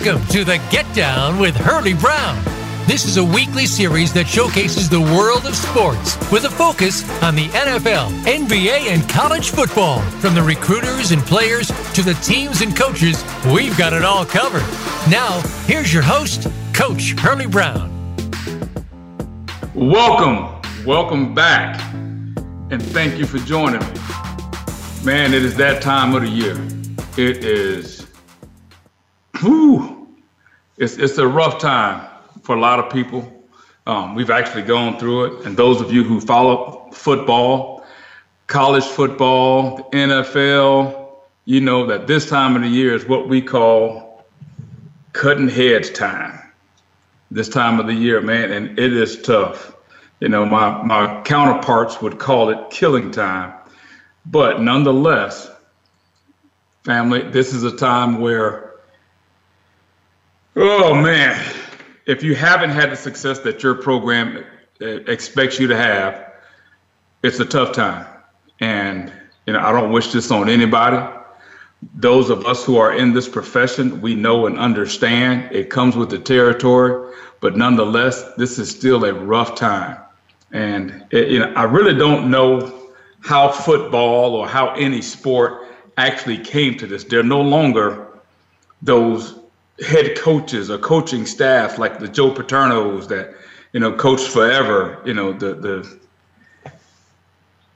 Welcome to the Get Down with Hurlie Brown. This is a weekly series that showcases the world of sports with a focus on the NFL, NBA, and college football. From the recruiters and players to the teams and coaches, we've got it all covered. Now, here's your host, Coach Hurlie Brown. Welcome, welcome back, and thank you for joining me. Man, it is that time of the year. It is, whew, it's, it's a rough time for a lot of people. Um, we've actually gone through it. And those of you who follow football, college football, the NFL, you know that this time of the year is what we call cutting heads time. This time of the year, man, and it is tough. You know, my, my counterparts would call it killing time. But nonetheless, family, this is a time where, oh man, if you haven't had the success that your program expects you to have, it's a tough time. And, you know, I don't wish this on anybody. Those of us who are in this profession, we know and understand it comes with the territory, but nonetheless, this is still a rough time. And, it, you know, I really don't know how football or how any sport actually came to this. They're no longer those head coaches or coaching staff like the Joe Paternos that you know coach forever. You know the the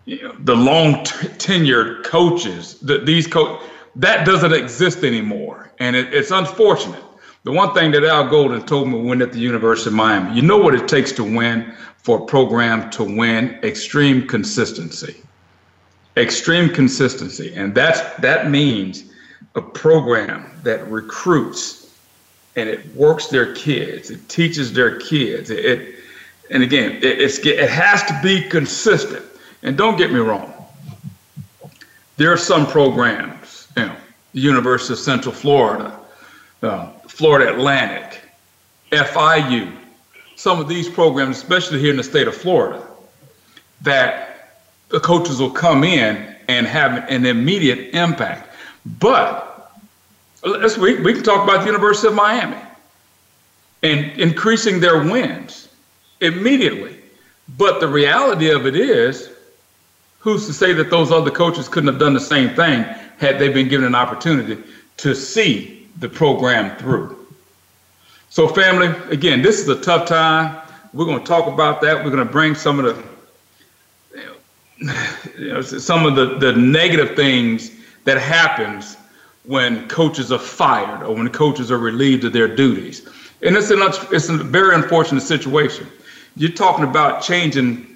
you know, the long t- tenured coaches. that these coach that doesn't exist anymore, and it, it's unfortunate. The one thing that Al Golden told me when at the University of Miami, you know what it takes to win for a program to win? Extreme consistency. Extreme consistency, and that's that means a program that recruits and it works their kids. It teaches their kids. It, it and again, it, it's it has to be consistent. And don't get me wrong. There are some programs, you know, the University of Central Florida, uh, Florida Atlantic, FIU, some of these programs, especially here in the state of Florida, that the coaches will come in and have an immediate impact. But Let's, we, we can talk about the University of Miami and increasing their wins immediately. But the reality of it is, who's to say that those other coaches couldn't have done the same thing had they been given an opportunity to see the program through? So, family, again, this is a tough time. We're going to talk about that. We're going to bring some of the, you know, some of the, the negative things that happens when coaches are fired or when coaches are relieved of their duties. And it's, an, it's a very unfortunate situation. You're talking about changing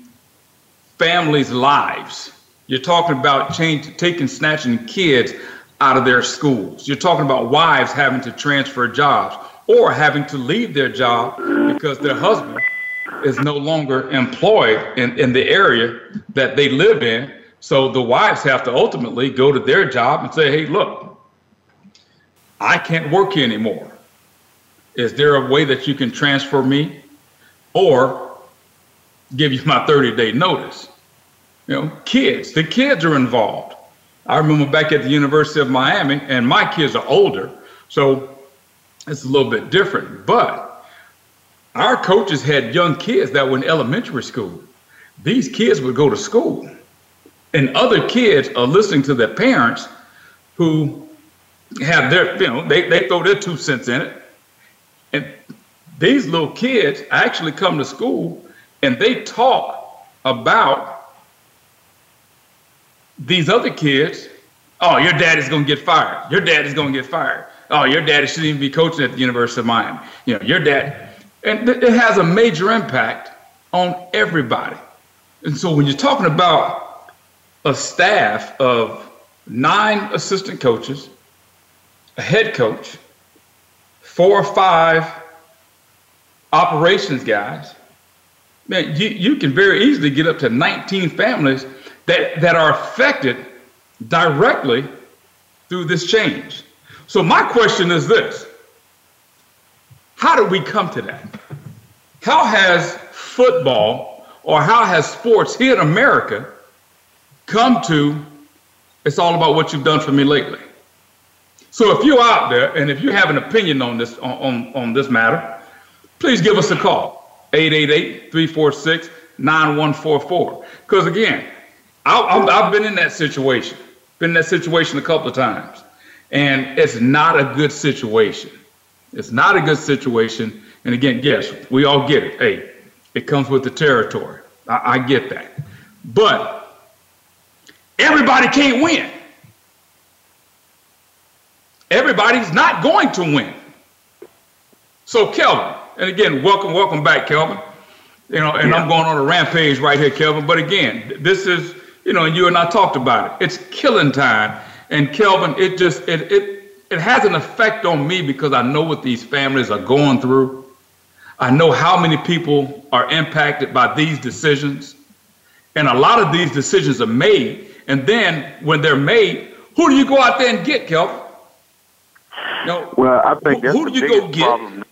families' lives. You're talking about change, taking, snatching kids out of their schools. You're talking about wives having to transfer jobs or having to leave their job because their husband is no longer employed in, in the area that they live in. So the wives have to ultimately go to their job and say, hey, look, I can't work anymore. Is there a way that you can transfer me or give you my 30 day notice? You know, kids, the kids are involved. I remember back at the University of Miami, and my kids are older, so it's a little bit different. But our coaches had young kids that were in elementary school. These kids would go to school, and other kids are listening to their parents who have their, you know, they, they throw their two cents in it. And these little kids actually come to school and they talk about these other kids. Oh, your daddy's gonna get fired. Your daddy's gonna get fired. Oh, your daddy shouldn't even be coaching at the University of Miami. You know, your dad, and it has a major impact on everybody. And so when you're talking about a staff of nine assistant coaches, a head coach, four or five operations guys, man, you, you can very easily get up to 19 families that, that are affected directly through this change. So my question is this. How did we come to that? How has football or how has sports here in America come to it's all about what you've done for me lately? So if you're out there and if you have an opinion on this on, on, on this matter, please give us a call 888-346-9144. Because again, I, have been in that situation, been in that situation a couple of times, and it's not a good situation. It's not a good situation. And again, yes, we all get it. Hey, it comes with the territory. I, I get that. But everybody can't win. Everybody's not going to win. So, Kelvin, and again, welcome, welcome back, Kelvin. You know, and yeah. I'm going on a rampage right here, Kelvin. But again, this is, you know, and you and I talked about it. It's killing time. And Kelvin, it just it it it has an effect on me because I know what these families are going through. I know how many people are impacted by these decisions. And a lot of these decisions are made. And then when they're made, who do you go out there and get, Kelvin? Know, well, I think who, that's who go get? Problem.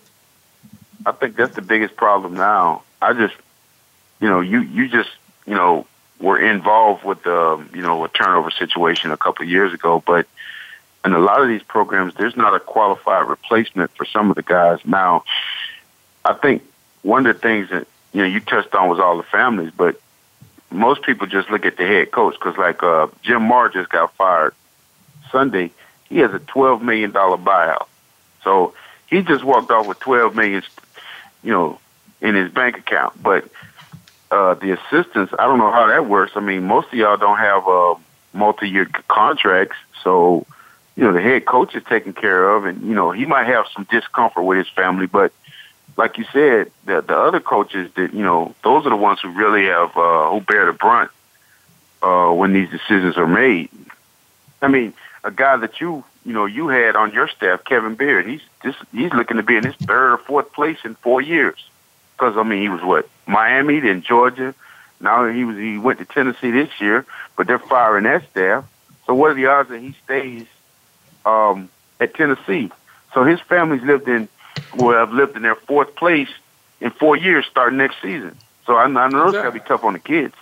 I think that's the biggest problem now. I just, you know, you you just, you know, were involved with the, you know, a turnover situation a couple of years ago, but in a lot of these programs, there's not a qualified replacement for some of the guys now. I think one of the things that you know you touched on was all the families, but most people just look at the head coach because, like uh, Jim Mora just got fired Sunday. He has a twelve million dollar buyout, so he just walked off with twelve million, you know, in his bank account. But uh, the assistants, I don't know how that works. I mean, most of y'all don't have uh, multi-year contracts, so you know the head coach is taken care of, and you know he might have some discomfort with his family, but like you said, the the other coaches that you know, those are the ones who really have uh, who bear the brunt uh, when these decisions are made. I mean, a guy that you you know you had on your staff, Kevin Beard, he's just he's looking to be in his third or fourth place in four years. Because I mean, he was what Miami, then Georgia. Now he was he went to Tennessee this year, but they're firing that staff. So what are the odds that he stays um, at Tennessee? So his family's lived in will have lived in their fourth place in four years starting next season. So I, I know exactly. it's got to be tough on the kids.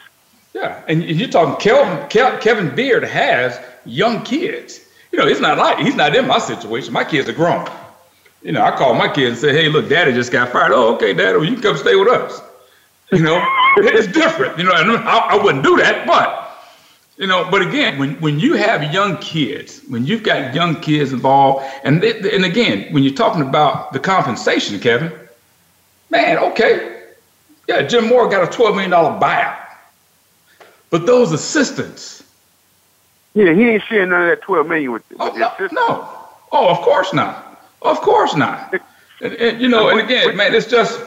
Yeah, and you're talking Kelvin, Kevin Beard has young kids. You know, it's not like he's not in my situation. My kids are grown. You know, I call my kids and say, "Hey, look, Daddy just got fired. Oh, okay, Daddy, well, you can come stay with us." You know, it's different. You know, I, I wouldn't do that, but you know, but again, when, when you have young kids, when you've got young kids involved, and they, and again, when you're talking about the compensation, Kevin, man, okay, yeah, Jim Mora got a twelve million dollar buyout, but those assistants, yeah, he ain't sharing none of that twelve million with, oh, with oh, no, no, oh, of course not, of course not, and, and you know, and again, man, it's just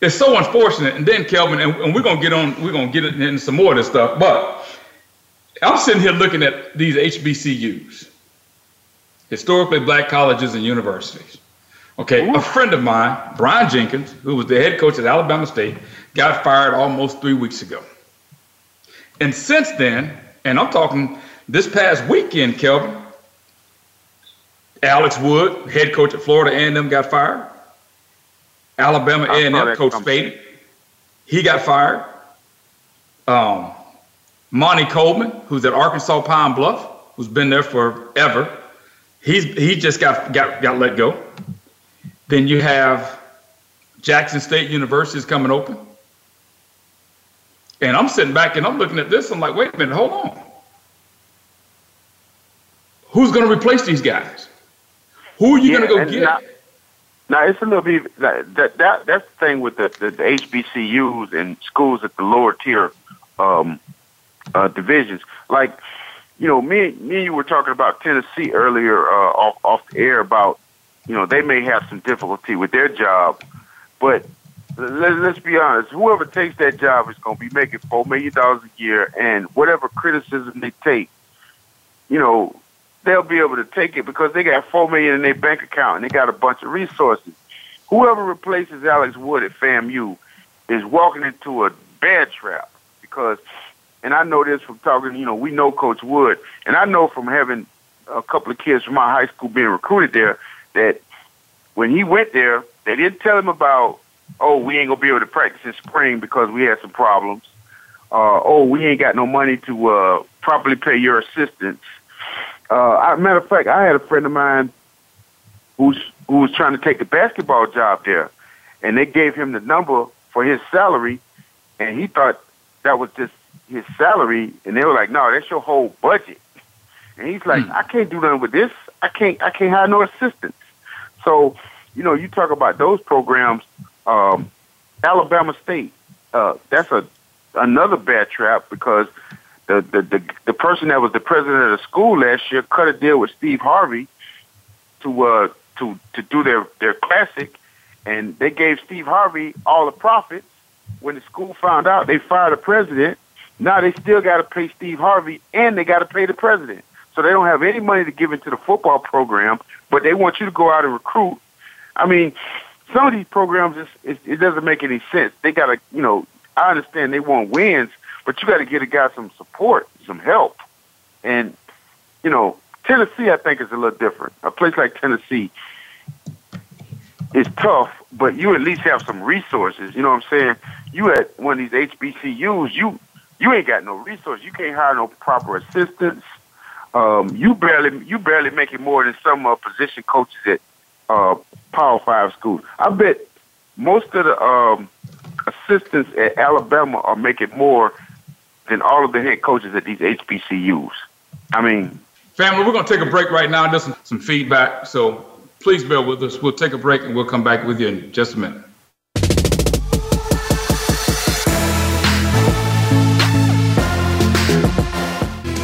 it's so unfortunate. And then Kelvin, and, and we're gonna get on, we're gonna get into some more of this stuff, but I'm sitting here looking at these HBCUs, historically black colleges and universities. Okay, Ooh. a friend of mine, Brian Jenkins, who was the head coach at Alabama State, got fired almost three weeks ago. And since then, and I'm talking this past weekend, Kelvin, Alex Wood, head coach at Florida A&M, got fired. Alabama A&M coach Spady, he got fired. Um, Monte Coleman, who's at Arkansas Pine Bluff, who's been there forever, he's he just got got got let go. Then you have Jackson State University is coming open. And I'm sitting back and I'm looking at this. I'm like, wait a minute, hold on. Who's going to replace these guys? Who are you yeah, going to go get? Now, it's a little bit that, that, that that's the thing with the, the, the HBCUs and schools at the lower tier um, uh, divisions. Like, you know, me, me and you were talking about Tennessee earlier uh, off off the air about, you know, they may have some difficulty with their job, but let, let's be honest. Whoever takes that job is going to be making four million dollars a year, and whatever criticism they take, you know, they'll be able to take it because they got four million in their bank account and they got a bunch of resources. Whoever replaces Alex Wood at FAMU is walking into a bad trap because and I know this from talking, you know, we know Coach Wood, and I know from having a couple of kids from my high school being recruited there that when he went there, they didn't tell him about, oh, we ain't gonna be able to practice in spring because we had some problems. Uh, oh, we ain't got no money to uh, properly pay your assistants. Uh, matter of fact, I had a friend of mine who's who was trying to take the basketball job there, and they gave him the number for his salary, and he thought that was just his salary, and they were like, "No, that's your whole budget." And he's like, mm. "I can't do nothing with this. I can't. I can't hire no assistants." So, you know, you talk about those programs. Um, Alabama State, uh, that's a another bad trap because the, the the the person that was the president of the school last year cut a deal with Steve Harvey to uh to to do their their classic, and they gave Steve Harvey all the profits. When the school found out, they fired the president. Now they still got to pay Steve Harvey, and they got to pay the president. So they don't have any money to give into the football program, but they want you to go out and recruit. I mean, some of these programs, it, it doesn't make any sense. They got to, you know, I understand they want wins, but you got to get a guy some support, some help. And, you know, Tennessee, I think, is a little different. A place like Tennessee is tough, but you at least have some resources. You know what I'm saying? You at one of these HBCUs, you you ain't got no resources. You can't hire no proper assistants. Um, you barely you barely making more than some uh, position coaches at uh, Power Five schools. I bet most of the um, assistants at Alabama are making more than all of the head coaches at these HBCUs. I mean, family, we're going to take a break right now. Just some, some feedback. So please bear with us. We'll take a break and we'll come back with you in just a minute.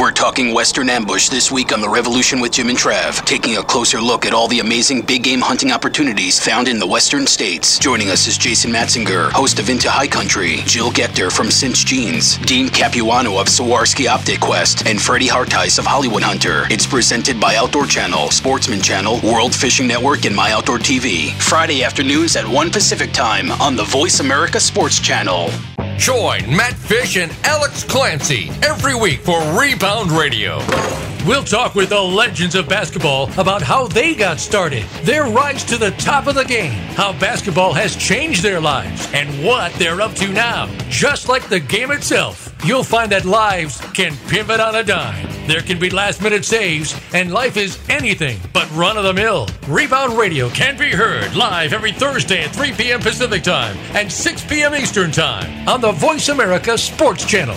We're talking Western Ambush this week on The Revolution with Jim and Trav, taking a closer look at all the amazing big game hunting opportunities found in the Western states. Joining us is Jason Matzinger, host of Into High Country, Jill Gechter from Cinch Jeans, Dean Capuano of Swarovski Optic Quest, and Freddie Hartice of Hollywood Hunter. It's presented by Outdoor Channel, Sportsman Channel, World Fishing Network, and My Outdoor TV. Friday afternoons at 1 Pacific Time on the Voice America Sports Channel. Join Matt Fish and Alex Clancy every week for Rebound Radio. We'll talk with the legends of basketball about how they got started, their rise to the top of the game, how basketball has changed their lives, and what they're up to now. Just like the game itself, you'll find that lives can pivot on a dime. There can be last minute saves, and life is anything but run of the mill. Rebound Radio can be heard live every Thursday at 3 p.m. Pacific Time and 6 p.m. Eastern Time on the Voice America Sports Channel.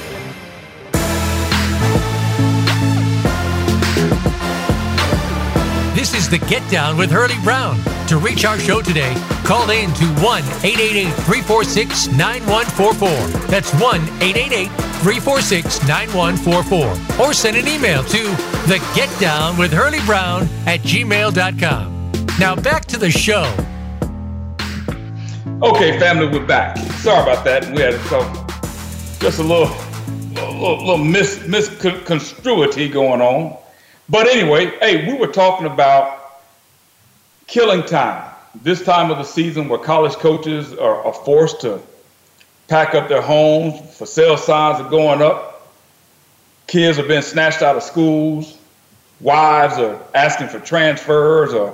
Is the Get Down with Hurlie Brown. To reach our show today, call in to 1 888 346 9144. That's 1 888 346 9144. Or send an email to the Get Down with Hurlie Brown at gmail.com. Now back to the show. Okay, family, we're back. Sorry about that. We had some, just a little, little, little mis, misconstruity going on. But anyway, hey, we were talking about killing time. This time of the season where college coaches are, are forced to pack up their homes, for sale signs are going up, kids are being snatched out of schools, wives are asking for transfers or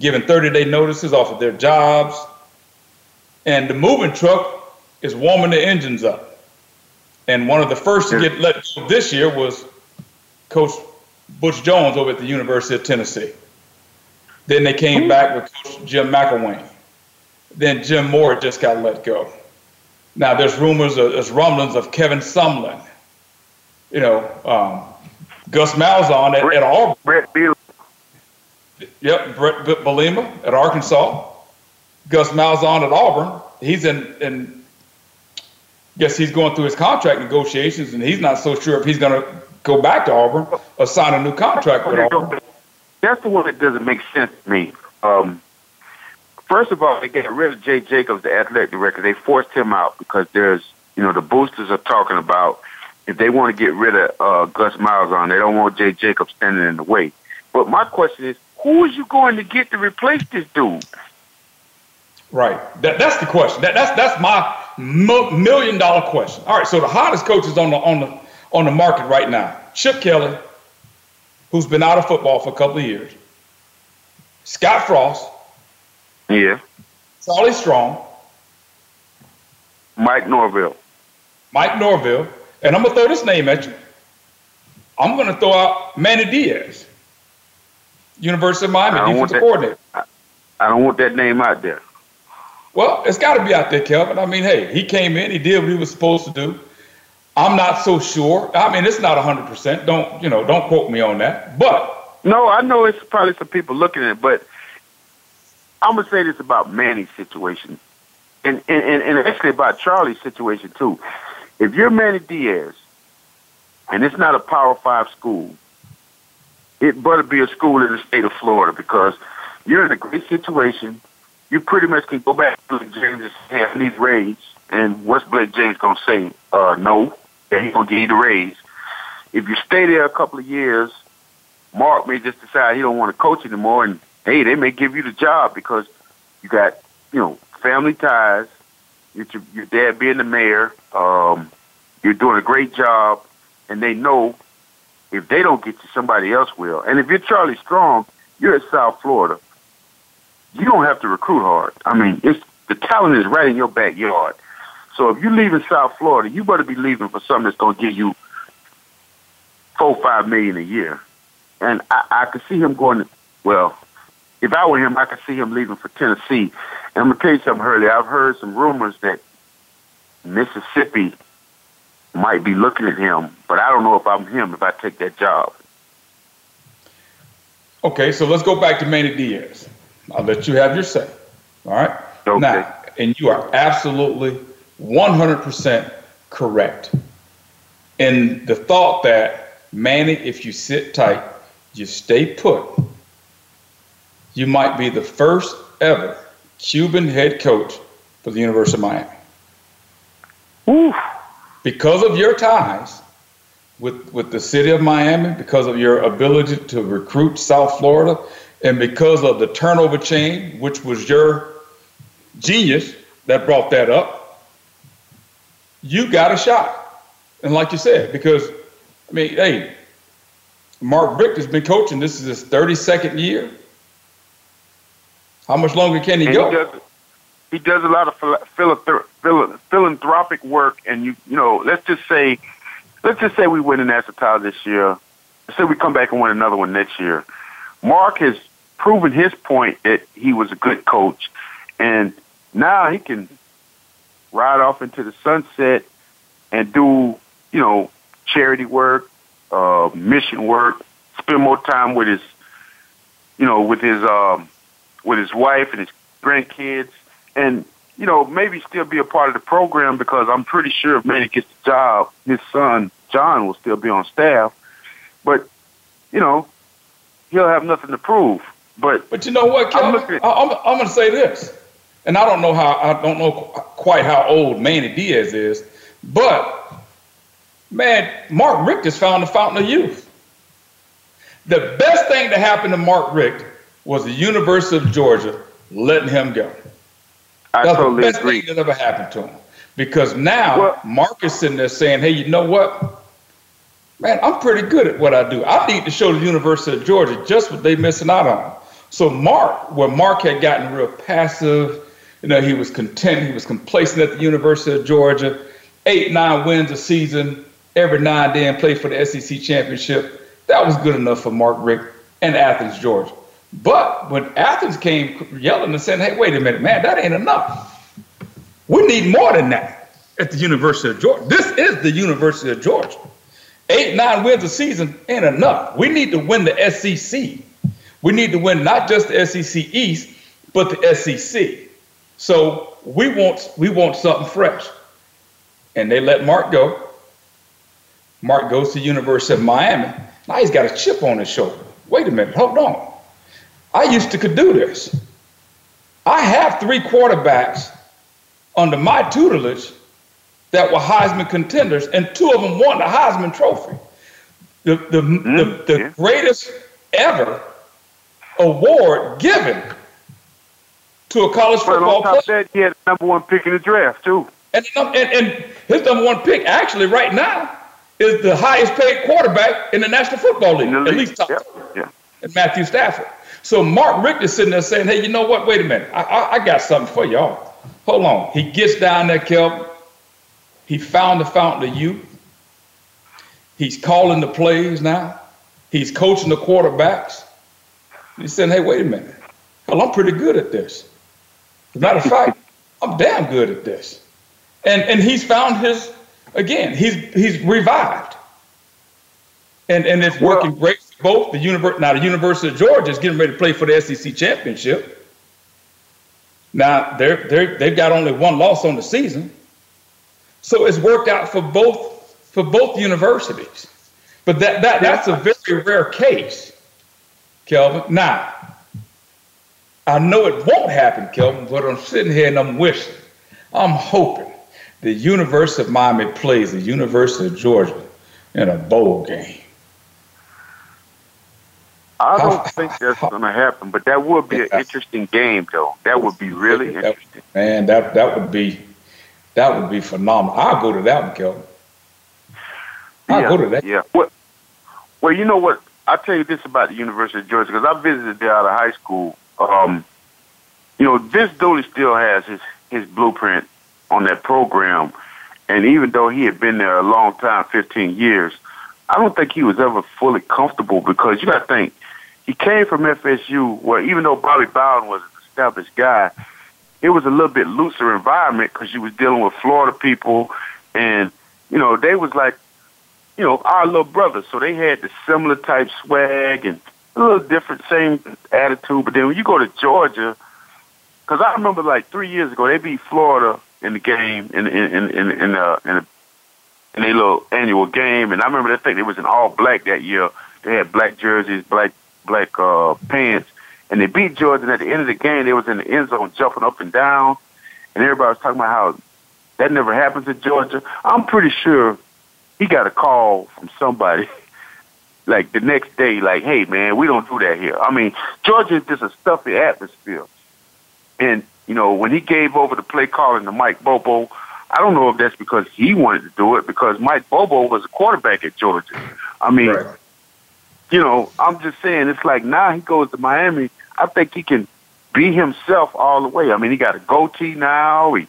giving 30 day notices off of their jobs. And the moving truck is warming the engines up. And one of the first to get let go this year was Coach Butch Jones over at the University of Tennessee. Then they came back with Coach Jim McElwain. Then Jim Mora just got let go. Now there's rumors, of, there's rumblings of Kevin Sumlin. You know, um, Gus Malzahn at, at Auburn. Brett Bielema. Yep, Brett Bielema at Arkansas. Gus Malzahn at Auburn. He's in, in guess he's going through his contract negotiations, and he's not so sure if he's going to go back to Auburn or sign a new contract with Auburn. That's the one that doesn't make sense to me. Um, first of all, they got rid of Jay Jacobs, the athletic director. They forced him out because there's, you know, the boosters are talking about if they want to get rid of uh, Gus Malzahn, they don't want Jay Jacobs standing in the way. But my question is, who is you going to get to replace this dude? Right. That, that's the question. That, that's that's my million dollar question. All right. So the hottest coaches on the on the on the market right now: Chip Kelly, who's been out of football for a couple of years. Scott Frost. Yeah. Charlie Strong. Mike Norvell. Mike Norvell. And I'm gonna throw this name at you. I'm gonna throw out Manny Diaz, University of Miami defensive coordinator. I, I don't want that name out there. Well, it's got to be out there, Kelvin. I mean, hey, he came in, he did what he was supposed to do. I'm not so sure. I mean, it's not 100%. Don't, you know, don't quote me on that. But no, I know it's probably some people looking at it, but I'm gonna say this about Manny's situation, and and and and actually about Charlie's situation too. If you're Manny Diaz, and it's not a Power Five school, it better be a school in the state of Florida because you're in a great situation you pretty much can go back to James and say, I need raise. And what's Blake James going to say? Uh, no, that he's give you the raise. If you stay there a couple of years, Mark may just decide he don't want to coach anymore, and hey, they may give you the job because you got you know family ties. Your, your dad being the mayor, um, you're doing a great job, and they know if they don't get you, somebody else will. And if you're Charlie Strong, you're at South Florida you don't have to recruit hard. I mean, it's the talent is right in your backyard. So if you leave in South Florida, you better be leaving for something that's going to give you four, five million a year. And I, I could see him going. To, well, if I were him, I could see him leaving for Tennessee. And I'm gonna tell you something, Hurlie. I've heard some rumors that Mississippi might be looking at him, but I don't know if I'm him if I take that job. Okay, so let's go back to Manny Diaz. I'll let you have your say. All right. Okay. Now, and you are absolutely 100% correct in the thought that Manny, if you sit tight, you stay put, you might be the first ever Cuban head coach for the University of Miami. Oof. Because of your ties with, with the city of Miami, because of your ability to recruit South Florida, and because of the turnover chain, which was your genius that brought that up, you got a shot. And like you said, because, I mean, hey, Mark Richt has been coaching. This is his 32nd year. How much longer can he and go? He does, he does a lot of philanthropic work, and you you know, let's just say, let's just say we win an national title this year. Let's say we come back and win another one next year. Mark has proven his point that he was a good coach, and now he can ride off into the sunset and do, you know, charity work, uh, mission work, spend more time with his, you know, with his um, with his wife and his grandkids, and you know, maybe still be a part of the program because I'm pretty sure if Manny gets the job, his son John will still be on staff. But you know, he'll have nothing to prove. But but you know what, Kevin? I'm, I'm, I'm going to say this, and I don't know how I don't know quite how old Manny Diaz is, but man, Mark Richt has found the fountain of youth. The best thing to happen to Mark Richt was the University of Georgia letting him go. I That's totally the best agree. thing that ever happened to him. Because now well, Mark is sitting there saying, hey, you know what? Man, I'm pretty good at what I do. I need to show the University of Georgia just what they're missing out on. So Mark, where Mark had gotten real passive, you know, he was content, he was complacent at the University of Georgia, eight, nine wins a season, every now and then played for the SEC championship. That was good enough for Mark Richt and Athens, Georgia. But when Athens came yelling and saying, hey, wait a minute, man, that ain't enough. We need more than that at the University of Georgia. This is the University of Georgia. Eight, nine wins a season ain't enough. We need to win the SEC. We need to win not just the SEC East, but the SEC. So we want we want something fresh. And they let Mark go. Mark goes to University of Miami. Now he's got a chip on his shoulder. Wait a minute, hold on. I used to could do this. I have three quarterbacks under my tutelage that were Heisman contenders, and two of them won the Heisman Trophy. The, the, mm, the, the yeah. greatest ever award given to a college football player. That, he had the number one pick in the draft, too. And, and, and his number one pick, actually, right now, is the highest paid quarterback in the National Football League, league. at least top yep. yeah. and Matthew Stafford. So Mark Richt sitting there saying, hey, you know what? Wait a minute. I, I, I got something for y'all. Hold on. He gets down there, Kelvin. He found the fountain of youth. He's calling the plays now. He's coaching the quarterbacks. He's saying, hey, wait a minute. Well, I'm pretty good at this. As a matter of fact, I'm damn good at this. And and he's found his again, he's he's revived. And and it's working well, great for both the university now the University of Georgia is getting ready to play for the SEC championship. Now they're they they've got only one loss on the season. So it's worked out for both for both universities. But that, that that's a very rare case, Kelvin. Now, I know it won't happen, Kelvin, but I'm sitting here and I'm wishing, I'm hoping the University of Miami plays the University of Georgia in a bowl game. I don't think that's going to happen, but that would be an interesting game, though. That would be really interesting. Man, that that would be that would be phenomenal. I'll go to that one, Kelvin. I'll yeah, go to that. Yeah. Well, well, you know what? I'll tell you this about the University of Georgia because I visited there out of high school. Um, you know, Vince Dooley still has his his blueprint on that program, and even though he had been there a long time, fifteen years, I don't think he was ever fully comfortable because you got to think he came from FSU, where even though Bobby Bowden was an established guy, it was a little bit looser environment because you was dealing with Florida people, and you know they was like, you know, our little brothers, so they had the similar type swag and a little different, same attitude. But then when you go to Georgia, because I remember like three years ago they beat Florida in the game in in in in in, uh, in, a, in a little annual game, and I remember they think it was in all black that year. They had black jerseys, black black uh, pants, and they beat Georgia. And at the end of the game, they was in the end zone jumping up and down, and everybody was talking about how that never happens in Georgia. I'm pretty sure he got a call from somebody like the next day, like, "Hey, man, we don't do that here." I mean, Georgia is just a stuffy atmosphere, and you know when he gave over the play calling to Mike Bobo. I don't know if that's because he wanted to do it because Mike Bobo was a quarterback at Georgia. I mean, right you know, I'm just saying it's like now he goes to Miami. I think he can be himself all the way. I mean, he got a goatee now. He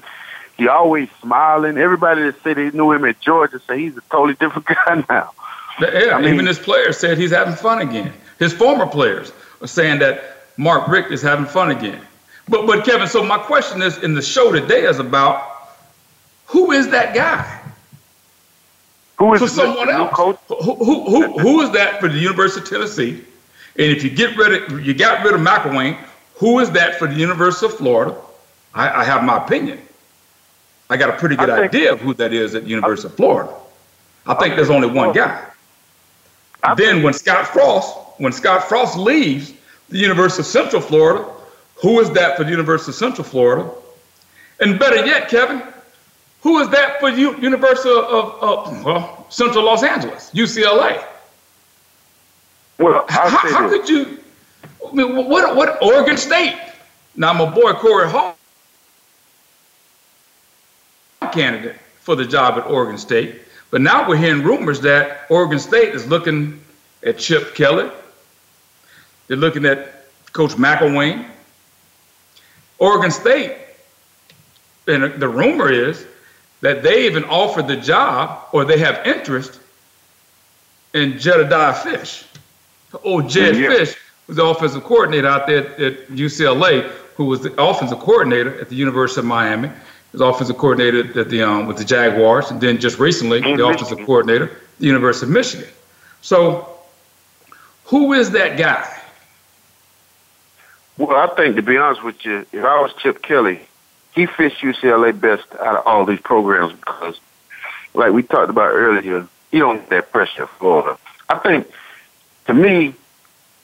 he always smiling. Everybody that said they knew him at Georgia say he's a totally different guy now. Yeah, I mean, even his players said he's having fun again. His former players are saying that Mark Richt is having fun again. But but Kevin, so my question is in the show today is about who is that guy? Who is for someone else? Coach? Who, who, who, who is that for the University of Tennessee? And if you get rid of you got rid of McElwain, who is that for the University of Florida? I, I have my opinion. I got a pretty good think, idea of who that is at the University I, of Florida. I think there's only one guy. I then when Scott Frost, when Scott Frost leaves the University of Central Florida, who is that for the University of Central Florida? And better yet, Kevin, who is that for U- University of, of, well, Central Los Angeles, UCLA? Well, how, how could you? I mean, what what Oregon State? Now my boy Cory Hall, candidate for the job at Oregon State, but now we're hearing rumors that Oregon State is looking at Chip Kelly. They're looking at Coach McElwain. Oregon State, and the rumor is that they even offered the job or they have interest in Jedediah Fisch. Oh, Jed mm, yeah. Fisch was the offensive coordinator out there at UCLA, who was the offensive coordinator at the University of Miami. Was offensive coordinator at the um, with the Jaguars, and then just recently, the Michigan. offensive coordinator at the University of Michigan. So, who is that guy? Well, I think to be honest with you, if I was Chip Kelly, he fits UCLA best out of all these programs because, like we talked about earlier, he don't get that pressure of Florida. I think, to me,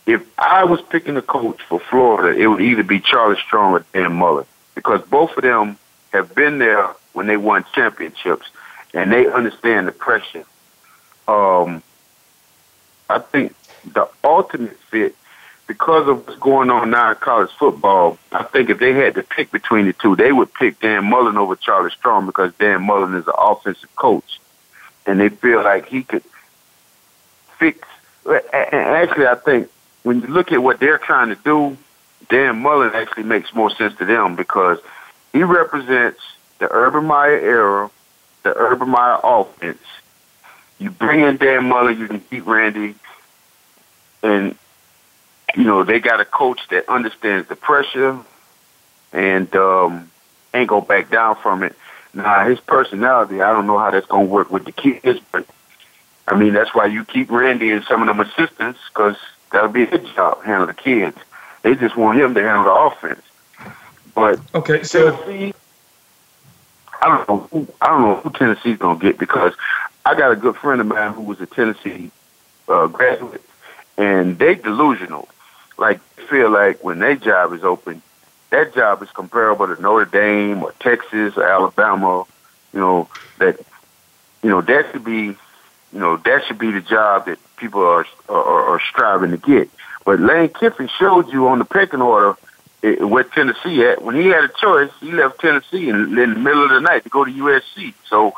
if I was picking a coach for Florida, it would either be Charlie Strong or Dan Mullen because both of them have been there when they won championships and they understand the pressure. Um, I think the ultimate fit, because of what's going on now in college football, I think if they had to pick between the two, they would pick Dan Mullen over Charlie Strong because Dan Mullen is an offensive coach, and they feel like he could fix. And Actually, I think when you look at what they're trying to do, Dan Mullen actually makes more sense to them because he represents the Urban Meyer era, the Urban Meyer offense. You bring in Dan Mullen, you can keep Randy, and you know they got a coach that understands the pressure and um, ain't go back down from it. Now his personality, I don't know how that's gonna work with the kids, but I mean that's why you keep Randy and some of them assistants because that'll be his job handle the kids. They just want him to handle the offense. But okay, so Tennessee, I don't know. Who, I don't know who Tennessee's gonna get because I got a good friend of mine who was a Tennessee uh, graduate, and they delusional. Like feel like when their job is open, that job is comparable to Notre Dame or Texas or Alabama. You know that you know that should be you know that should be the job that people are are, are striving to get. But Lane Kiffin showed you on the pecking order Eh, where Tennessee at. When he had a choice, he left Tennessee in, in the middle of the night to go to USC. So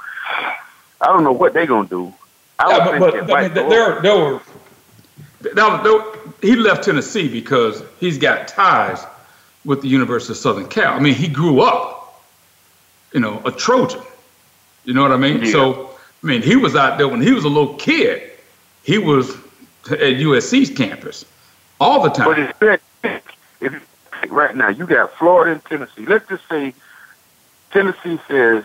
I don't know what they're gonna do. I yeah, but, but I mean, oh. there, there were. Now, he left Tennessee because he's got ties with the University of Southern Cal. I mean, he grew up, you know, a Trojan. You know what I mean? Yeah. So, I mean, he was out there when he was a little kid. He was at USC's campus all the time. But if right now you got Florida and Tennessee. Let's just say Tennessee says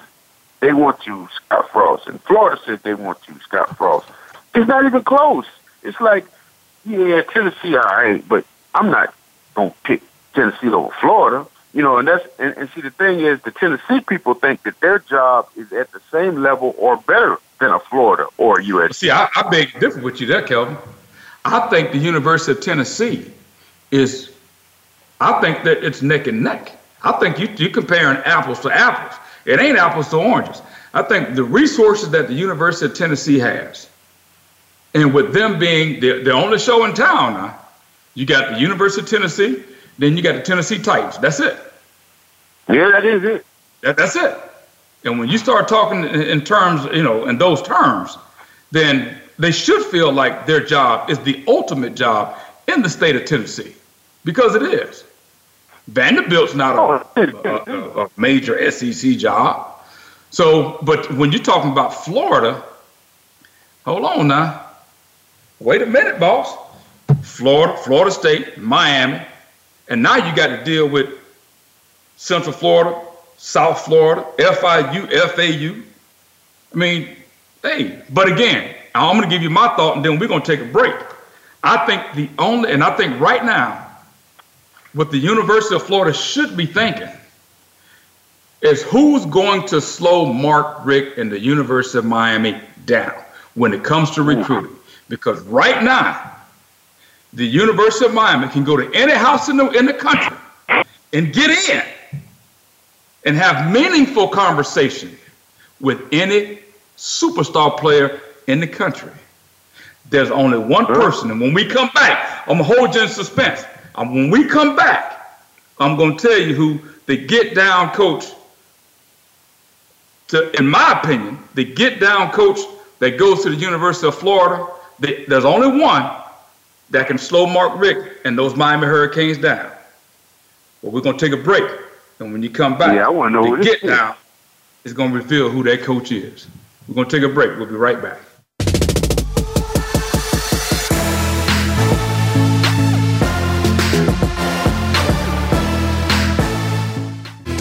they want you, Scott Frost, and Florida says they want you, Scott Frost. It's not even close. It's like, yeah, Tennessee, all right, but I'm not gonna pick Tennessee over Florida. You know, and that's and, and see the thing is the Tennessee people think that their job is at the same level or better than a Florida or a USC. See, I, I beg different with you there, Kelvin. I think the University of Tennessee is, I think that it's neck and neck. I think you, you're comparing apples to apples. It ain't apples to oranges. I think the resources that the University of Tennessee has, and with them being the, the only show in town now, you got the University of Tennessee, then you got the Tennessee Titans. That's it. Yeah, that is it. That, that's it. And when you start talking in terms, you know, in those terms, then they should feel like their job is the ultimate job in the state of Tennessee because it is. Vanderbilt's not oh. a, a, a, major SEC job. So, but when you're talking about Florida, hold on now. Wait a minute, boss. Florida, Florida State, Miami, and now you got to deal with Central Florida, South Florida, FIU, FAU. I mean, hey, but again, I'm going to give you my thought, and then we're going to take a break. I think the only, and I think right now, what the University of Florida should be thinking is who's going to slow Mark Richt and the University of Miami down when it comes to recruiting. Because right now, the University of Miami can go to any house in the, in the country and get in and have meaningful conversation with any superstar player in the country. There's only one person, and when we come back, I'm gonna hold you in suspense. And when we come back, I'm gonna tell you who the get down coach. To, in my opinion, the get down coach that goes to the University of Florida, the, there's only one that can slow Mark Richt and those Miami Hurricanes down. But we're gonna take a break, and when you come back, yeah, I want to know the get down is gonna reveal who that coach is. We're gonna take a break. We'll be right back.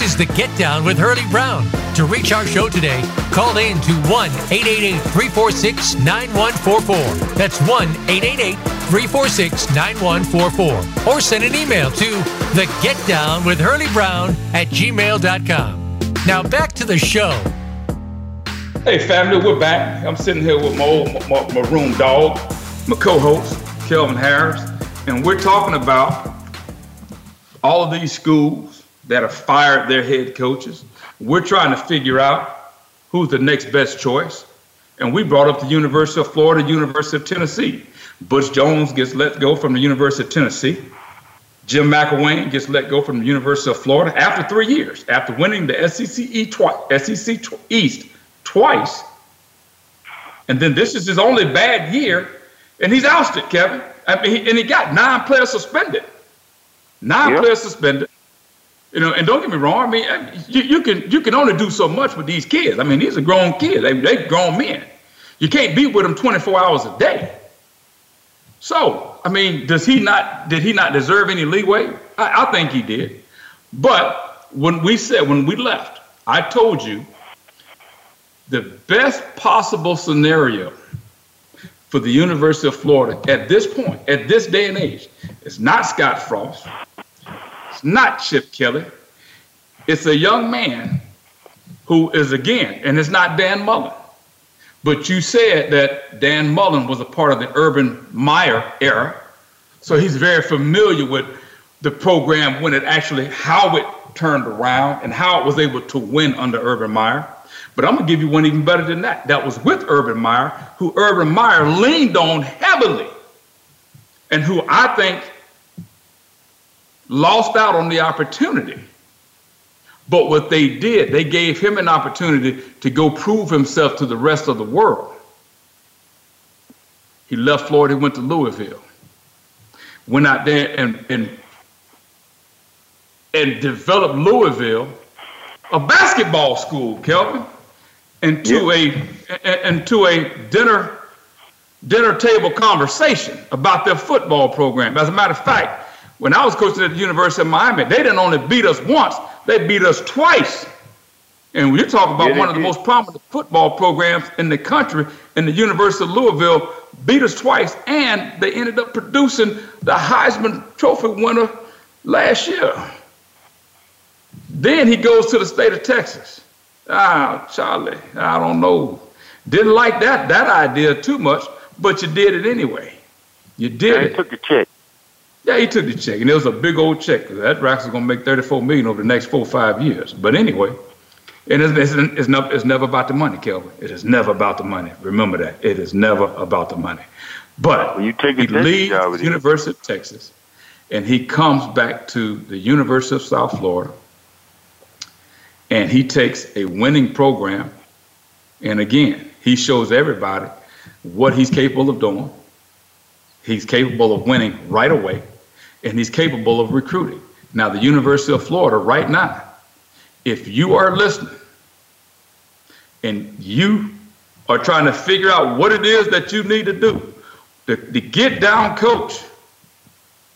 Is the Get Down with Hurlie Brown. To reach our show today, call in to 1 888 346 9144. That's 1 888 346 9144. Or send an email to the Get Down with Hurlie Brown at gmail.com. Now back to the show. Hey, family, we're back. I'm sitting here with my old my, my room dog, my co host, Kelvin Harris, and we're talking about all of these schools that have fired their head coaches. We're trying to figure out who's the next best choice. And we brought up the University of Florida, University of Tennessee. Butch Jones gets let go from the University of Tennessee. Jim McElwain gets let go from the University of Florida after three years, after winning the SEC, East twice. And then this is his only bad year, and he's ousted, Kevin. I mean, he, and he got nine players suspended. Nine yep. players suspended. You know, and don't get me wrong. I mean, you, you, can you can only do so much with these kids. I mean, these are grown kids. They they grown men. You can't be with them 24 hours a day. So, I mean, does he not did he not deserve any leeway? I, I think he did. But when we said when we left, I told you the best possible scenario for the University of Florida at this point, at this day and age, is not Scott Frost not Chip Kelly. It's a young man who is again, and it's not Dan Mullen. But you said that Dan Mullen was a part of the Urban Meyer era. So he's very familiar with the program when it actually, how it turned around and how it was able to win under Urban Meyer. But I'm to give you one even better than that. That was with Urban Meyer, who Urban Meyer leaned on heavily, and who I think lost out on the opportunity. But what they did, they gave him an opportunity to go prove himself to the rest of the world. He left Florida, he went to Louisville, went out there and, and, and developed Louisville, a basketball school, Kelvin, into yeah. a into a dinner dinner table conversation about their football program. As a matter of fact, when I was coaching at the University of Miami, they didn't only beat us once, they beat us twice. And we're talking about yeah, one of the most prominent football programs in the country, in the University of Louisville, beat us twice, and they ended up producing the Heisman Trophy winner last year. Then he goes to the state of Texas. Ah, Charlie, I don't know. Didn't like that that idea too much, but you did it anyway. You did it. took the check. Yeah, he took the check, and it was a big old check. That is going to make 34 million over the next four or five years. But anyway, and it's, it's, it's, not, it's never about the money, Kelvin. It is never about the money. Remember that. It is never about the money. But well, you take he leaves the University of Texas, and he comes back to the University of South Florida, and he takes a winning program And again, he shows everybody what he's capable of doing. He's capable of winning right away, and he's capable of recruiting. Now, the University of Florida, right now, if you are listening and you are trying to figure out what it is that you need to do, the, the get down coach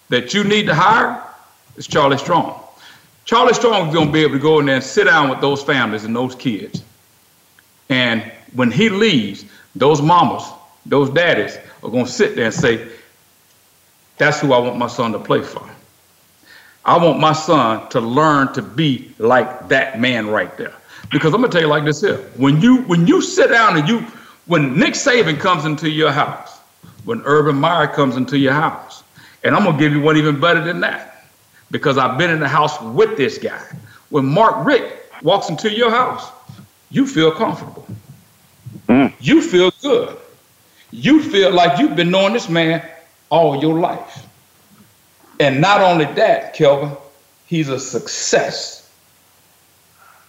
that you need to hire is Charlie Strong. Charlie Strong is going to be able to go in there and sit down with those families and those kids. And when he leaves, those mamas, those daddies are going to sit there and say, That's who I want my son to play for. I want my son to learn to be like that man right there. Because I'm gonna tell you like this here. When you when you sit down and you when Nick Saban comes into your house, when Urban Meyer comes into your house, and I'm gonna give you one even better than that, because I've been in the house with this guy. When Mark Richt walks into your house, you feel comfortable. Mm. You feel good. You feel like you've been knowing this man all your life. And not only that, Kelvin, he's a success.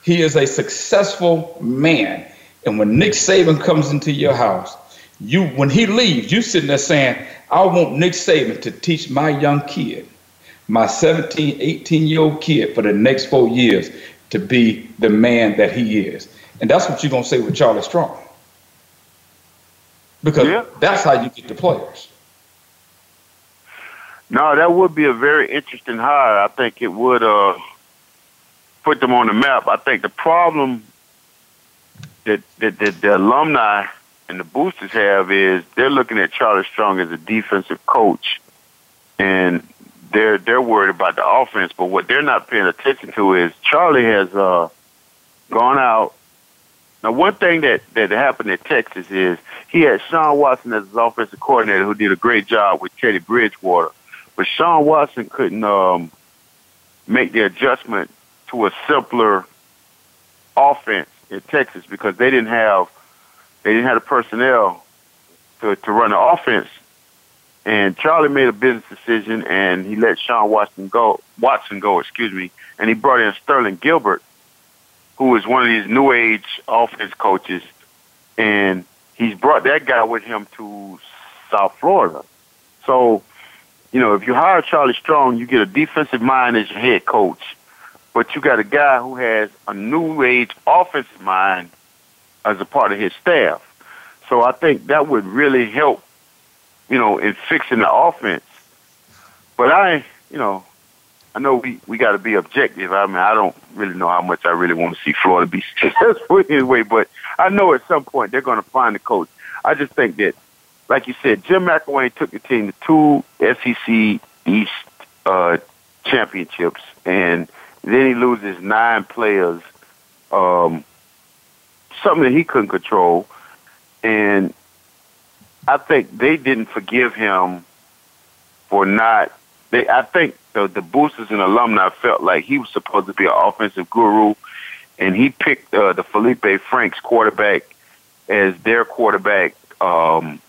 He is a successful man. And when Nick Saban comes into your house, you when he leaves, you sitting there saying, I want Nick Saban to teach my young kid, my 17, 18 year old kid for the next four years to be the man that he is. And that's what you're going to say with Charlie Strong. Because yeah. that's how you get the players. No, that would be a very interesting hire. I think it would uh, put them on the map. I think the problem that, that, that the alumni and the boosters have is they're looking at Charlie Strong as a defensive coach, and they're they're worried about the offense. But what they're not paying attention to is Charlie has uh, gone out. Now, one thing that that happened at Texas is he had Shawn Watson as his offensive coordinator, who did a great job with Teddy Bridgewater. But Shawn Watson couldn't um, make the adjustment to a simpler offense in Texas because they didn't have they didn't have the personnel to to run the offense. And Charlie made a business decision, and he let Shawn Watson go. Watson go, excuse me, and he brought in Sterling Gilbert, who is one of these new age offense coaches, and he's brought that guy with him to South Florida. So, you know, if you hire Charlie Strong, you get a defensive mind as your head coach, but you got a guy who has a new age offensive mind as a part of his staff. So I think that would really help, you know, in fixing the offense. But I, you know, I know we, we got to be objective. I mean, I don't really know how much I really want to see Florida be successful anyway, but I know at some point they're going to find the coach. I just think that, like you said, Jim McElwain took the team to two SEC East uh, championships, and then he loses nine players, um, something that he couldn't control. And I think they didn't forgive him for not. They, I think the the boosters and alumni felt like he was supposed to be an offensive guru, and he picked uh, the Feleipe Franks quarterback as their quarterback um,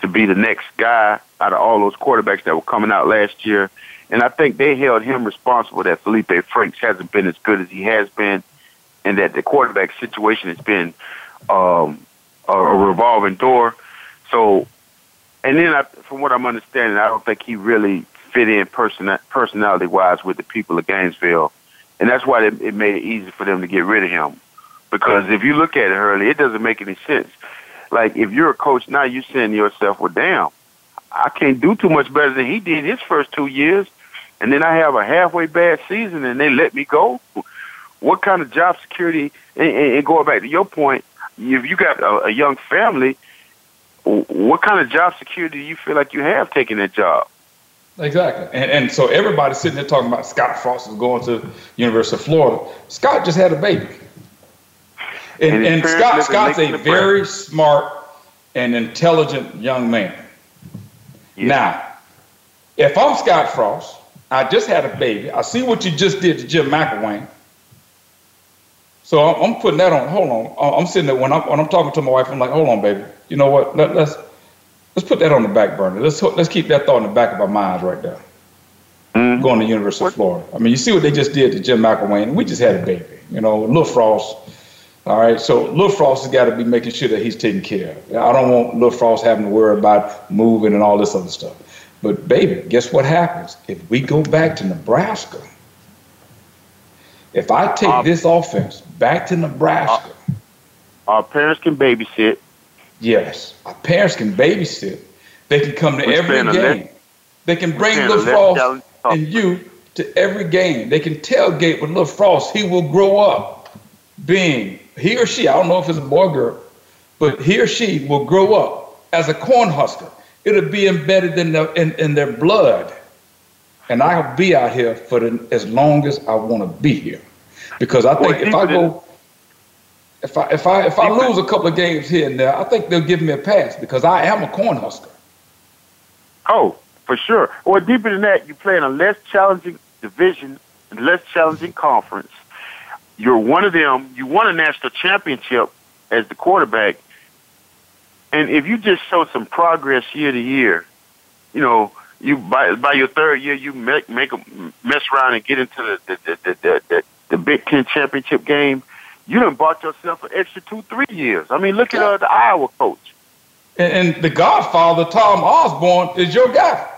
to be the next guy out of all those quarterbacks that were coming out last year. And I think they held him responsible that Feleipe Franks hasn't been as good as he has been, and that the quarterback situation has been um, a revolving door. So, and then I, from what I'm understanding, I don't think he really fit in person personality wise with the people of Gainesville, and that's why it, it made it easy for them to get rid of him. Because if you look at it, early, it doesn't make any sense. Like if you're a coach now, you're saying to yourself, "Well, damn, I can't do too much better than he did his first two years, and then I have a halfway bad season, and they let me go." What kind of job security? And, and going back to your point, if you got a, a young family, what kind of job security do you feel like you have taking that job? Exactly. And, and so everybody's sitting there talking about Scott Frost is going to University of Florida. Scott just had a baby. And, and, and Scott Scott's a very smart and intelligent young man. Yeah. Now, if I'm Scott Frost, I just had a baby. I see what you just did to Jim McElwain. So I'm, I'm putting that on. Hold on. I'm sitting there when I'm when I'm talking to my wife. I'm like, hold on, baby. You know what? Let, let's let's put that on the back burner. Let's let's keep that thought in the back of our minds right there. Mm-hmm. Going to University of Florida. I mean, you see what they just did to Jim McElwain. We just had a baby. You know, little Frost. All right, so Lil Frost has got to be making sure that he's taken care of. I don't want Lil Frost having to worry about moving and all this other stuff. But baby, guess what happens if we go back to Nebraska? If I take this offense back to Nebraska, our parents can babysit. Yes, our parents can babysit. They can come to We're every game. They can bring Lil Frost and you to every game. They can tailgate with Lil Frost. He will grow up being he or she. I don't know if it's a boy or girl, but he or she will grow up as a cornhusker. It'll be embedded in, the, in, in their blood. And I'll be out here for the, as long as I want to be here. Because I think if I go, if I if I if I lose a couple of games here and there, I think they'll give me a pass because I am a cornhusker. Oh, for sure. Or deeper than that, you play in a less challenging division, less challenging conference. You're one of them. You won a national championship as the quarterback, and if you just show some progress year to year, you know, you by by your third year, you make make a mess around and get into the the the the, the, the Big Ten championship game. You done bought yourself an extra two three years. I mean, look at uh, the Iowa coach. And, and the Godfather, Tom Osborne, is your guy.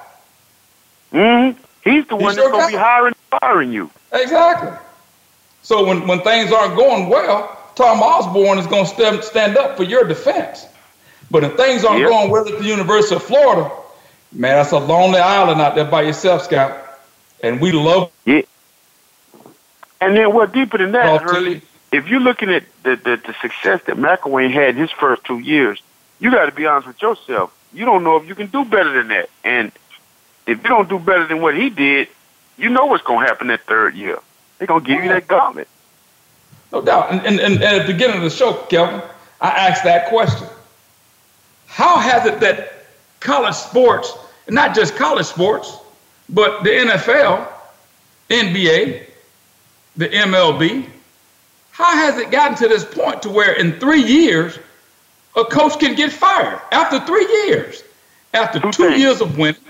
Mm-hmm. He's the one He's that's going to be hiring firing you. Exactly. So when, when things aren't going well, Tom Osborne is going to stand, stand up for your defense. But if things aren't yep. going well at the University of Florida, man, that's a lonely island out there by yourself, Scott. And we love yeah. And then what deeper than that, Hurlie, if you're looking at the, the, the success that McElwain had in his first two years, you got to be honest with yourself. You don't know if you can do better than that. And if you don't do better than what he did, you know what's going to happen that third year. They're going to give you that gauntlet. No doubt. And, and, and at the beginning of the show, Kelvin, I asked that question. How has it that college sports, not just college sports, but the NFL, NBA, the MLB, how has it gotten to this point to where in three years a coach can get fired after three years, after two years of winning,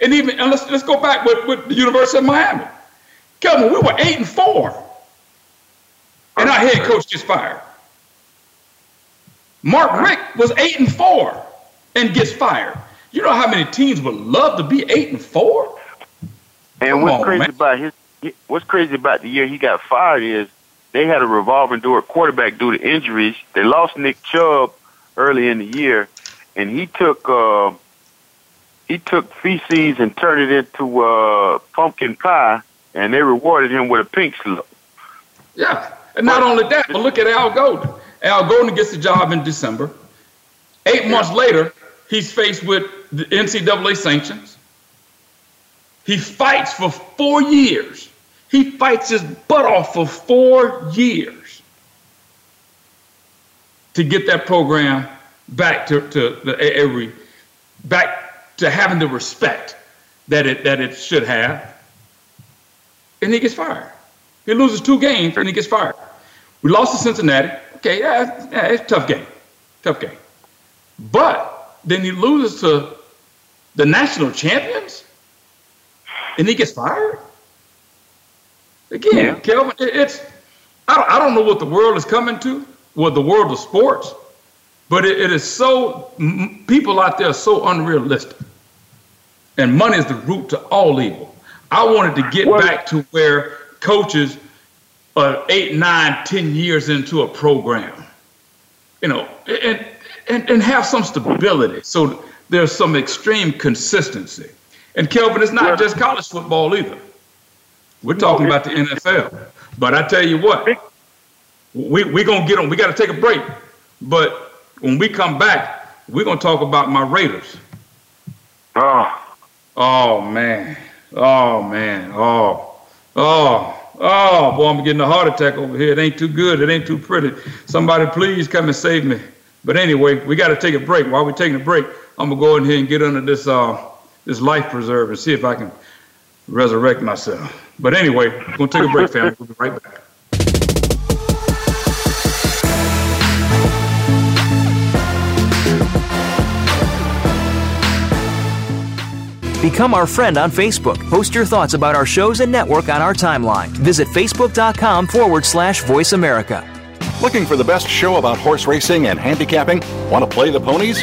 and even and let's let's go back with, with the University of Miami. Kelvin, we were eight and four, and our head coach gets fired. Mark Richt was eight and four and gets fired. You know how many teams would love to be eight and four? And Come what's on, crazy man. about his what's crazy about the year he got fired is they had a revolving door at quarterback due to injuries. They lost Nick Chubb early in the year, and he took uh, he took feces and turned it into uh, pumpkin pie, and they rewarded him with a pink slip. Yeah, and not only that, but look at Al Golden. Al Golden gets the job in December. Eight yeah. months later, he's faced with the NCAA sanctions. He fights for four years. He fights his butt off for four years to get that program back to, to the every back to having the respect that it that it should have, and he gets fired. He loses two games and he gets fired. We lost to Cincinnati. Okay, yeah, yeah, it's a tough game, tough game. But then he loses to the national champions, and he gets fired. Again, yeah. Kelvin, it's I don't, I don't know what the world is coming to, what the world of sports, but it, it is so people out there are so unrealistic and money is the root to all evil. I wanted to get well, back to where coaches are eight, nine, ten years into a program, you know, and, and, and have some stability. So there's some extreme consistency. And Kelvin, it's not well, just college football either. We're talking about the NFL. But I tell you what, we we gonna get on. We got to take a break. But when we come back, we're gonna talk about my Raiders. Oh. Oh man. Oh man. Oh. Oh. Oh boy, I'm getting a heart attack over here. It ain't too good. It ain't too pretty. Somebody please come and save me. But anyway, we got to take a break. While we're taking a break, I'm gonna go in here and get under this uh this life preserve and see if I can resurrect myself. But anyway, we're gonna take a break, family. We'll be right back. Become our friend on Facebook. Post your thoughts about our shows and network on our timeline. Visit facebook.com forward slash voice America. Looking for the best show about horse racing and handicapping? Want to play the ponies?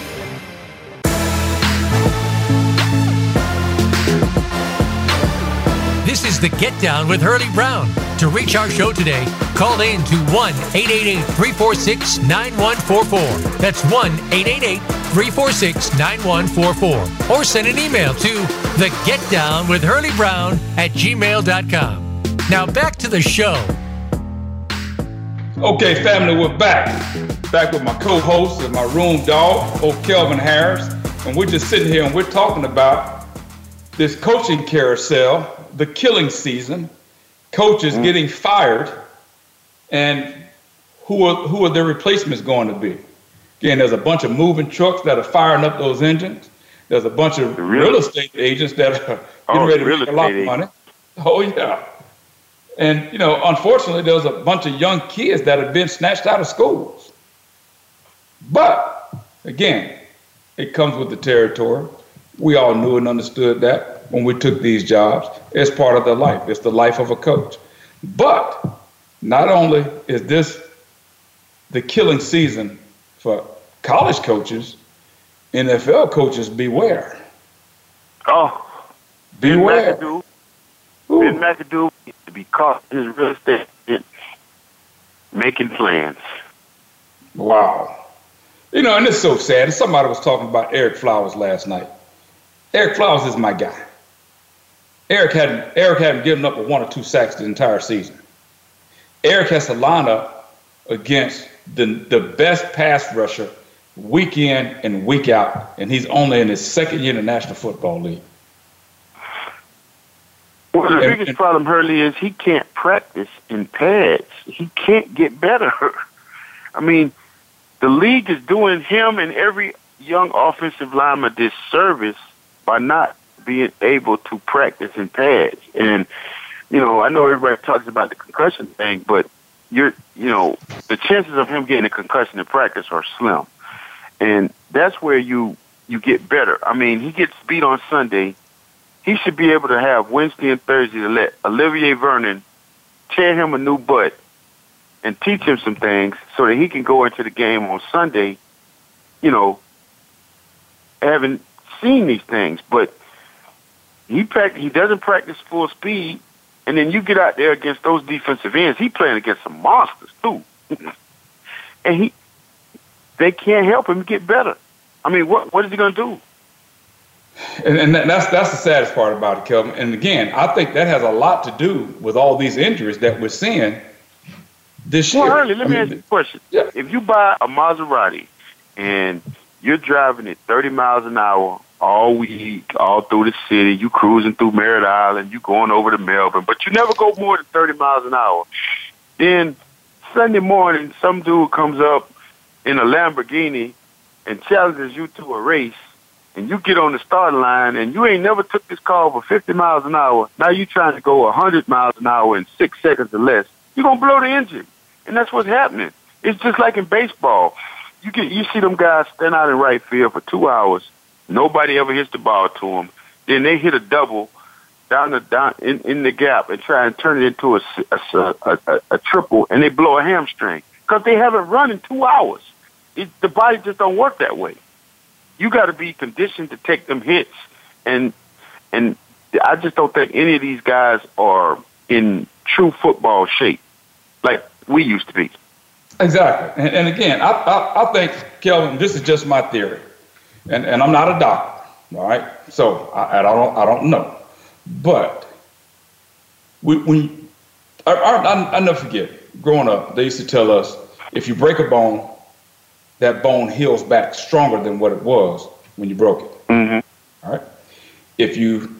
The Get Down with Hurlie Brown. To reach our show today, call in to 1 888 346 9144. That's 1 888 346 9144. Or send an email to the Get Down with Hurlie Brown at gmail.com. Now back to the show. Okay, family, we're back. Back with my co host and my room dog, old Kelvin Harris. And we're just sitting here and we're talking about this coaching carousel the killing season, coaches mm. getting fired, and who are who are their replacements going to be? Again, there's a bunch of moving trucks that are firing up those engines. There's a bunch of real, real estate agents that are getting oh, ready to make a lot of money. Oh yeah. And you know, unfortunately, there's a bunch of young kids that have been snatched out of schools. But again, it comes with the territory. We all knew and understood that when we took these jobs. It's part of the life. It's the life of a coach. But not only is this the killing season for college coaches, NFL coaches beware. Oh, beware. Ben McAdoo, ben McAdoo to be caught in his real estate making plans. Wow. You know, and it's so sad. Somebody was talking about Ereck Flowers last night. Ereck Flowers is my guy. Ereck hadn't Ereck hadn't given up a one or two sacks the entire season. Ereck has to line up against the the best pass rusher week in and week out, and he's only in his second year in the National Football League. Well, the and, biggest and, problem, Hurlie, is he can't practice in pads. He can't get better. I mean, the league is doing him and every young offensive lineman disservice by not being able to practice in pads. And, you know, I know everybody talks about the concussion thing, but you're, you know, the chances of him getting a concussion in practice are slim. And that's where you, you get better. I mean, he gets beat on Sunday. He should be able to have Wednesday and Thursday to let Olivier Vernon tear him a new butt and teach him some things so that he can go into the game on Sunday, you know, having seen these things. But he practice, he doesn't practice full speed, and then you get out there against those defensive ends. He playing against some monsters too, and he they can't help him get better. I mean, what what is he going to do? And, and that's that's the saddest part about it, Kelvin. And again, I think that has a lot to do with all these injuries that we're seeing this well, year. Early, let I me mean, ask you a question. Yeah. If you buy a Maserati and you're driving it 30 miles an hour all week, all through the city. You cruising through Merritt Island, you going over to Melbourne, but you never go more than 30 miles an hour. Then Sunday morning, some dude comes up in a Lamborghini and challenges you to a race, and you get on the starting line, and you ain't never took this car over 50 miles an hour. Now you trying to go 100 miles an hour in six seconds or less. You're going to blow the engine. And that's what's happening. It's just like in baseball. You get you see them guys stand out in right field for two hours. Nobody ever hits the ball to them. Then they hit a double down the down in, in the gap and try and turn it into a, a, a, a triple, and they blow a hamstring because they haven't run in two hours. It, the body just don't work that way. You got to be conditioned to take them hits, and and I just don't think any of these guys are in true football shape like we used to be. Exactly, and, and again, I, I I think Kelvin, this is just my theory, and and I'm not a doctor, all right. So I, I don't I don't know. But when I, I, I never forget growing up, they used to tell us if you break a bone, that bone heals back stronger than what it was when you broke it. Mm-hmm. All right. If you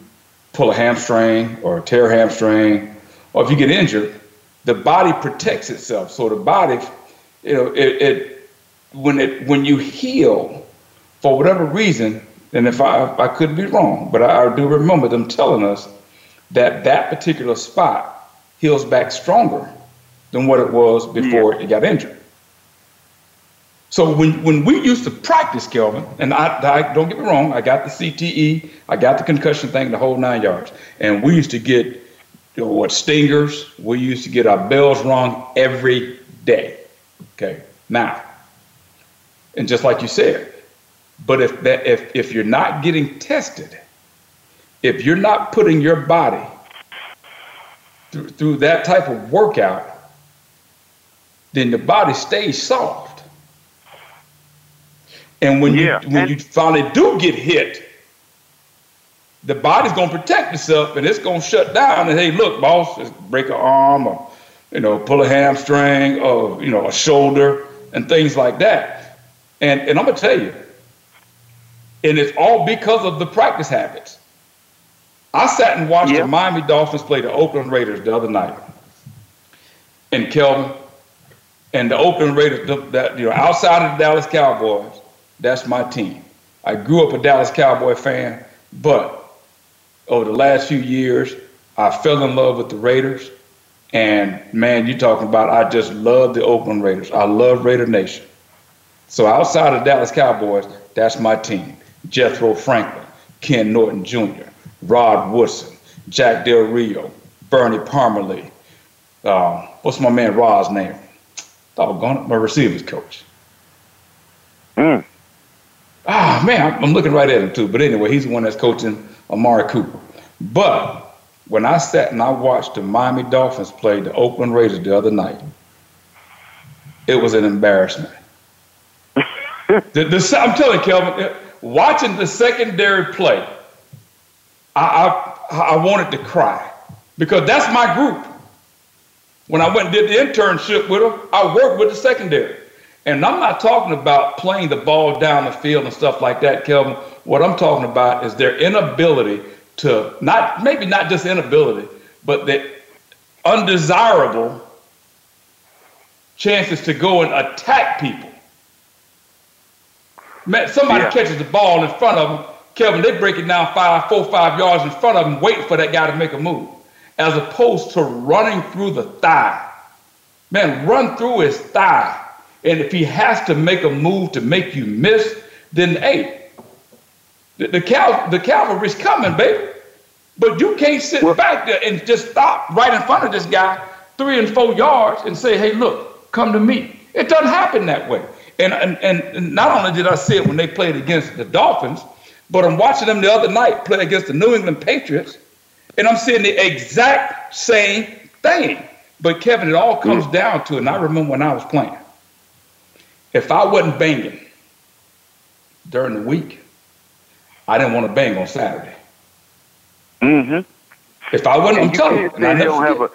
pull a hamstring or tear a hamstring, or if you get injured, the body protects itself. So the body, you know, it, it when it when you heal for whatever reason, and if I, I could be wrong, but I, I do remember them telling us that that particular spot heals back stronger than what it was hmm. before yeah. it got injured. So when, when we used to practice, Kelvin, and I, I, don't get me wrong, I got the CTE, I got the concussion thing, the whole nine yards, and we used to get you know, what stingers. We used to get our bells rung every day. Okay, now, and just like you said, but if that if if you're not getting tested, if you're not putting your body through, through that type of workout, then the body stays soft. And when yeah, you when you finally do get hit, the body's gonna protect itself and it's gonna shut down. And hey, look, boss, just break an arm or you know pull a hamstring or you know a shoulder and things like that. And and I'm gonna tell you, and it's all because of the practice habits. I sat and watched the Miami Dolphins play the Oakland Raiders the other night. And Kelvin, and the Oakland Raiders, that you know, outside of the Dallas Cowboys, that's my team. I grew up a Dallas Cowboy fan, but over the last few years, I fell in love with the Raiders. And man, you're talking about I just love the Oakland Raiders. I love Raider Nation. So outside of Dallas Cowboys, that's my team. Jethro Franklin, Ken Norton Jr., Rod Woodson, Jack Del Rio, Bernie Parmalee. Uh, what's my man Rod's name? Doggone it, my receivers coach. Mm. Ah, man, I'm looking right at him too. But anyway, he's the one that's coaching Amari Cooper. But when I sat and I watched the Miami Dolphins play the Oakland Raiders the other night, it was an embarrassment. the, the, I'm telling you, Kelvin, watching the secondary play, I, I, I wanted to cry because that's my group. When I went and did the internship with them, I worked with the secondary. And I'm not talking about playing the ball down the field and stuff like that, Kelvin. What I'm talking about is their inability to not maybe not just inability, but the undesirable chances to go and attack people. Man, somebody yeah. catches the ball in front of them, Kevin, they break it down five, four, five yards in front of them, waiting for that guy to make a move, as opposed to running through the thigh. Man, run through his thigh. And if he has to make a move to make you miss, then hey, the, the, cal- the cavalry's coming, baby. But you can't sit well, back there and just stop right in front of this guy three and four yards and say, hey, look, come to me. It doesn't happen that way. And, and, and not only did I see it when they played against the Dolphins, but I'm watching them the other night play against the New England Patriots, and I'm seeing the exact same thing. But Kevin, it all comes mm. down to it. And I remember when I was playing. If I wasn't banging during the week, I didn't want to bang on Saturday. Mm-hmm. If I wasn't, I'm telling you, they don't have a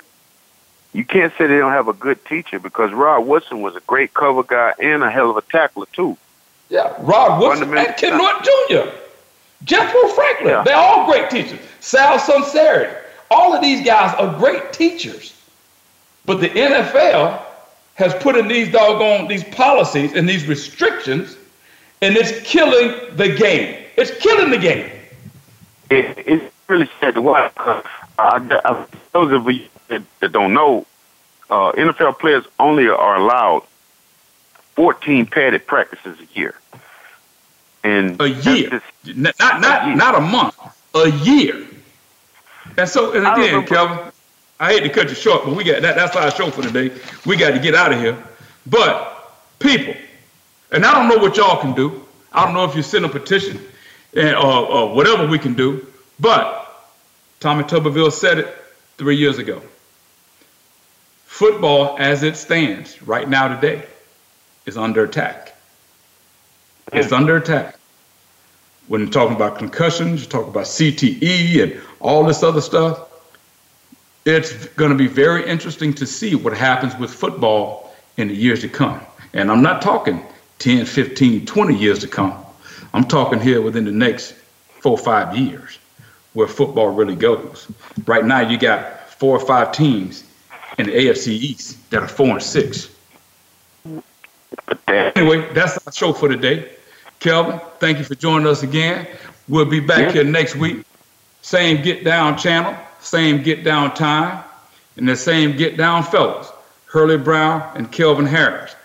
you can't say they don't have a good teacher because Rod Woodson was a great cover guy and a hell of a tackler too. Yeah, Rod Woodson and Ken Norton Jr., Jethro Franklin. Yeah. They're all great teachers. Sal Sunseri. All of these guys are great teachers. But the NFL has put in these doggone these policies and these restrictions, and it's killing the game. It's killing the game. It, it's really sad to watch. Uh, those of you that, that don't know, uh, NFL players only are allowed 14 padded practices a year. And a year, just, not not a year. not a month, a year. And so, and again, Kelvin, I hate to cut you short, but we got that. That's our show for today. We got to get out of here. But people, and I don't know what y'all can do. I don't know if you send a petition and or, or whatever we can do. But Tommy Tuberville said it three years ago. Football, as it stands right now today, is under attack. Hmm. It's under attack. When you're talking about concussions, you talk about CTE and all this other stuff. It's going to be very interesting to see what happens with football in the years to come. And I'm not talking 10, 15, 20 years to come. I'm talking here within the next four or five years where football really goes. Right now, you got four or five teams in the AFC East that are four and six. Anyway, that's our show for today. Kelvin, thank you for joining us again. We'll be back yeah. here next week. Same Get Down channel, same Get Down time, and the same Get Down fellas, Hurlie Brown and Kelvin Harris.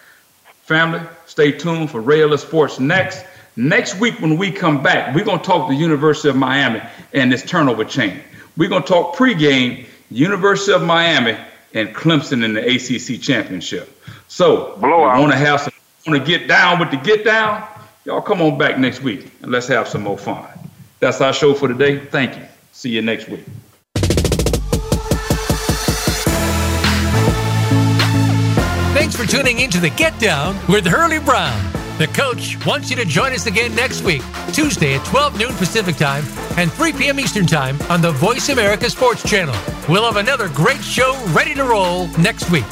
Family, stay tuned for Rail Sports next. Next week, when we come back, we're going to talk the University of Miami and this turnover chain. We're going to talk pregame University of Miami and Clemson in the ACC championship. So, Blowout. want to have some, want to get down with the get down? Y'all come on back next week and let's have some more fun. That's our show for today. Thank you. See you next week. Thanks for tuning in to the Get Down with Hurlie Brown. The coach wants you to join us again next week, Tuesday at 12 noon Pacific Time and 3 p.m. Eastern Time on the Voice America Sports Channel. We'll have another great show ready to roll next week.